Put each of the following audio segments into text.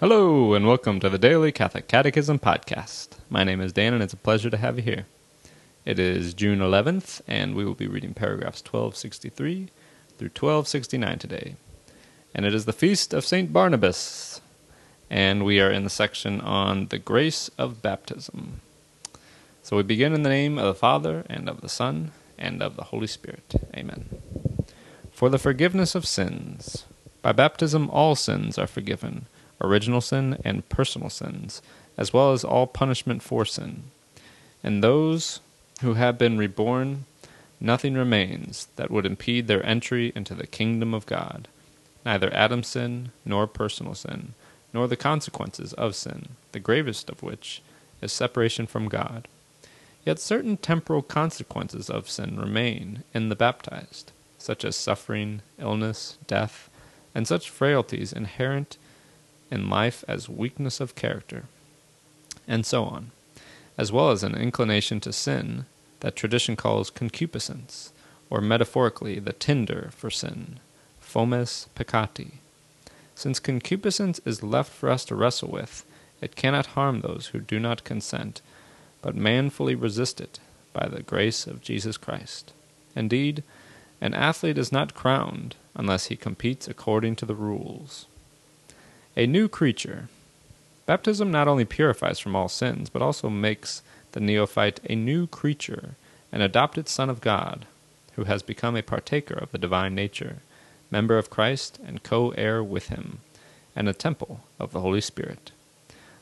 Hello, and welcome to the Daily Catholic Catechism Podcast. My name is Dan, and it's a pleasure to have you here. It is June 11th, and we will be reading paragraphs 1263 through 1269 today. And it is the feast of St. Barnabas, and we are in the section on the grace of baptism. So we begin in the name of the Father, and of the Son, and of the Holy Spirit. Amen. For the forgiveness of sins. By baptism, all sins are forgiven original sin and personal sins, as well as all punishment for sin. And those who have been reborn, nothing remains that would impede their entry into the kingdom of God, neither Adam's sin, nor personal sin, nor the consequences of sin, the gravest of which is separation from God. Yet certain temporal consequences of sin remain in the baptized, such as suffering, illness, death, and such frailties inherent in life as weakness of character, and so on, as well as an inclination to sin that tradition calls concupiscence, or metaphorically the tinder for sin, fomes peccati. Since concupiscence is left for us to wrestle with, it cannot harm those who do not consent, but manfully resist it by the grace of Jesus Christ. Indeed, an athlete is not crowned unless he competes according to the rules. A new creature. Baptism not only purifies from all sins, but also makes the neophyte a new creature, an adopted Son of God, who has become a partaker of the divine nature, member of Christ and co heir with him, and a temple of the Holy Spirit.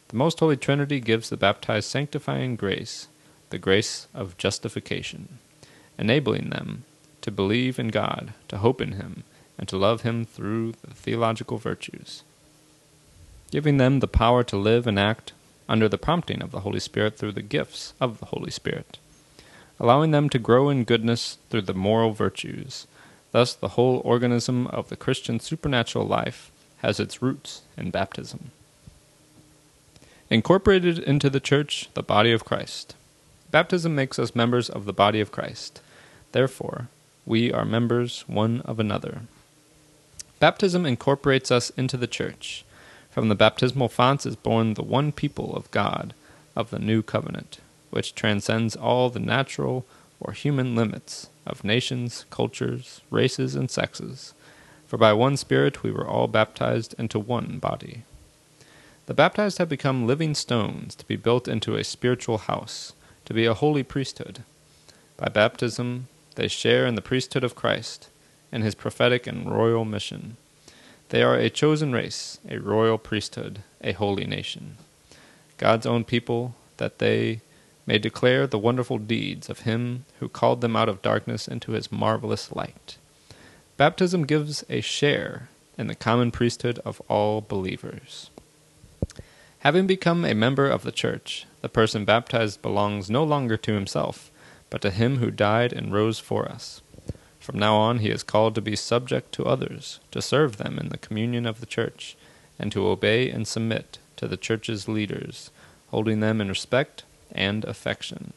The Most Holy Trinity gives the baptized sanctifying grace, the grace of justification, enabling them to believe in God, to hope in Him, and to love Him through the theological virtues, giving them the power to live and act under the prompting of the Holy Spirit through the gifts of the Holy Spirit, allowing them to grow in goodness through the moral virtues. Thus, the whole organism of the Christian supernatural life has its roots in baptism. Incorporated into the Church, the body of Christ. Baptism makes us members of the body of Christ. Therefore, we are members one of another. Baptism incorporates us into the Church. From the baptismal fonts is born the one people of God, of the new covenant, which transcends all the natural or human limits of nations, cultures, races, and sexes. For by one Spirit we were all baptized into one body. The baptized have become living stones to be built into a spiritual house, to be a holy priesthood. By baptism, they share in the priesthood of Christ and his prophetic and royal mission. They are a chosen race, a royal priesthood, a holy nation. God's own people, that they may declare the wonderful deeds of him who called them out of darkness into his marvelous light. Baptism gives a share in the common priesthood of all believers. Having become a member of the Church, the person baptized belongs no longer to himself, but to him who died and rose for us. From now on, he is called to be subject to others, to serve them in the communion of the Church, and to obey and submit to the Church's leaders, holding them in respect and affection.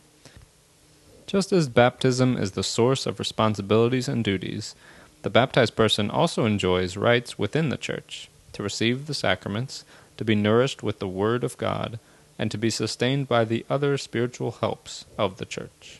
Just as baptism is the source of responsibilities and duties, the baptized person also enjoys rights within the Church to receive the sacraments, to be nourished with the Word of God, and to be sustained by the other spiritual helps of the Church.